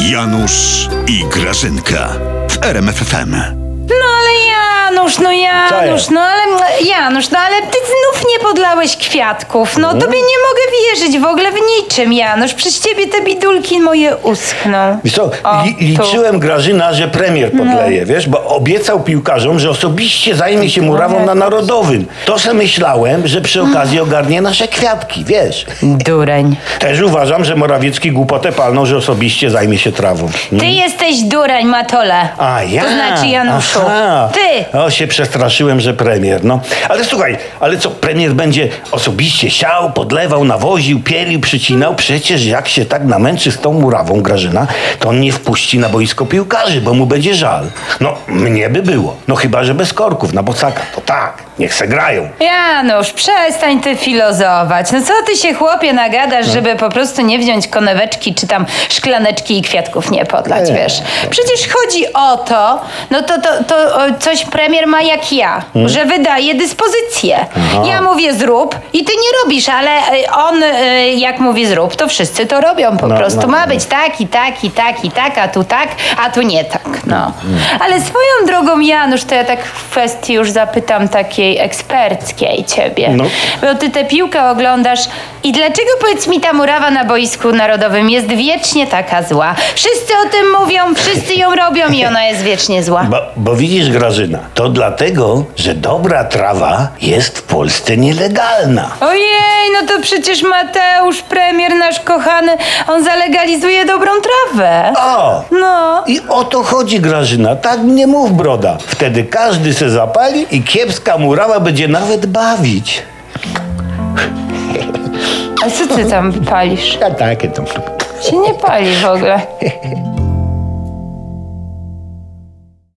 Janusz i Grażynka w RMFFM. No ale Janusz, no Janusz, jest? no ale Janusz, no ale ty znów nie podlałeś kwiatków. No tobie nie mogę wierzyć w ogóle w niczym, Janusz. Przez ciebie te bidulki moje uschną. Wiesz co, O, li, tu. liczyłem Grażyna, że premier podleje, No. wiesz, bo obiecał piłkarzom, że osobiście zajmie się murawą na Narodowym. To se myślałem, że przy okazji ogarnie nasze kwiatki, wiesz. Dureń. Też uważam, że Morawiecki głupotę palnął, że osobiście zajmie się trawą. Ty jesteś dureń, Matole. A ja? To znaczy Januszu. Aha. Ty. O, się przestraszyłem, że premier, no. Ale słuchaj, ale co, premier będzie osobiście siał, podlewał, nawoził, pielił, przycinał? Przecież jak się tak namęczy z tą murawą, Grażyna, to on nie wpuści na boisko piłkarzy, bo mu będzie żal. No, mnie by było. No chyba, że bez korków, na bocaka. To tak, niech se grają. Janusz, przestań ty filozować. No co ty się chłopie nagadasz, żeby po prostu nie wziąć koneweczki czy tam szklaneczki i kwiatków nie podlać, Nie. wiesz? Przecież chodzi o to, no to, to, to o, coś premier ma jak ja, że wydaje dyspozycję. Ja mówię zrób i ty nie robisz, ale y, on y, jak mówi zrób, to wszyscy to robią po No, prostu. no, ma no. być tak i tak i tak i tak, a tu tak, a tu nie tak, no. Ale swoją drogą, Janusz, to ja tak w kwestii już zapytam takiej eksperckiej ciebie. No. Bo ty tę piłkę oglądasz i dlaczego, powiedz mi, ta murawa na boisku narodowym jest wiecznie taka zła? Wszyscy o tym mówią, wszyscy ją robią i ona jest wiecznie zła. Bo, bo widzisz, Grażyna, to dlatego, że dobra trawa jest w Polsce nielegalna. Ojej, no to przecież Mateusz, premier nasz kochany, on zalegalizuje dobrą trawę. O! No. I o to chodzi, Grażyna. Tak nie mów, broda. Wtedy każdy se zapali i kiepska murawa będzie nawet bawić. A co ty tam palisz? A takie tam. Się nie pali w ogóle.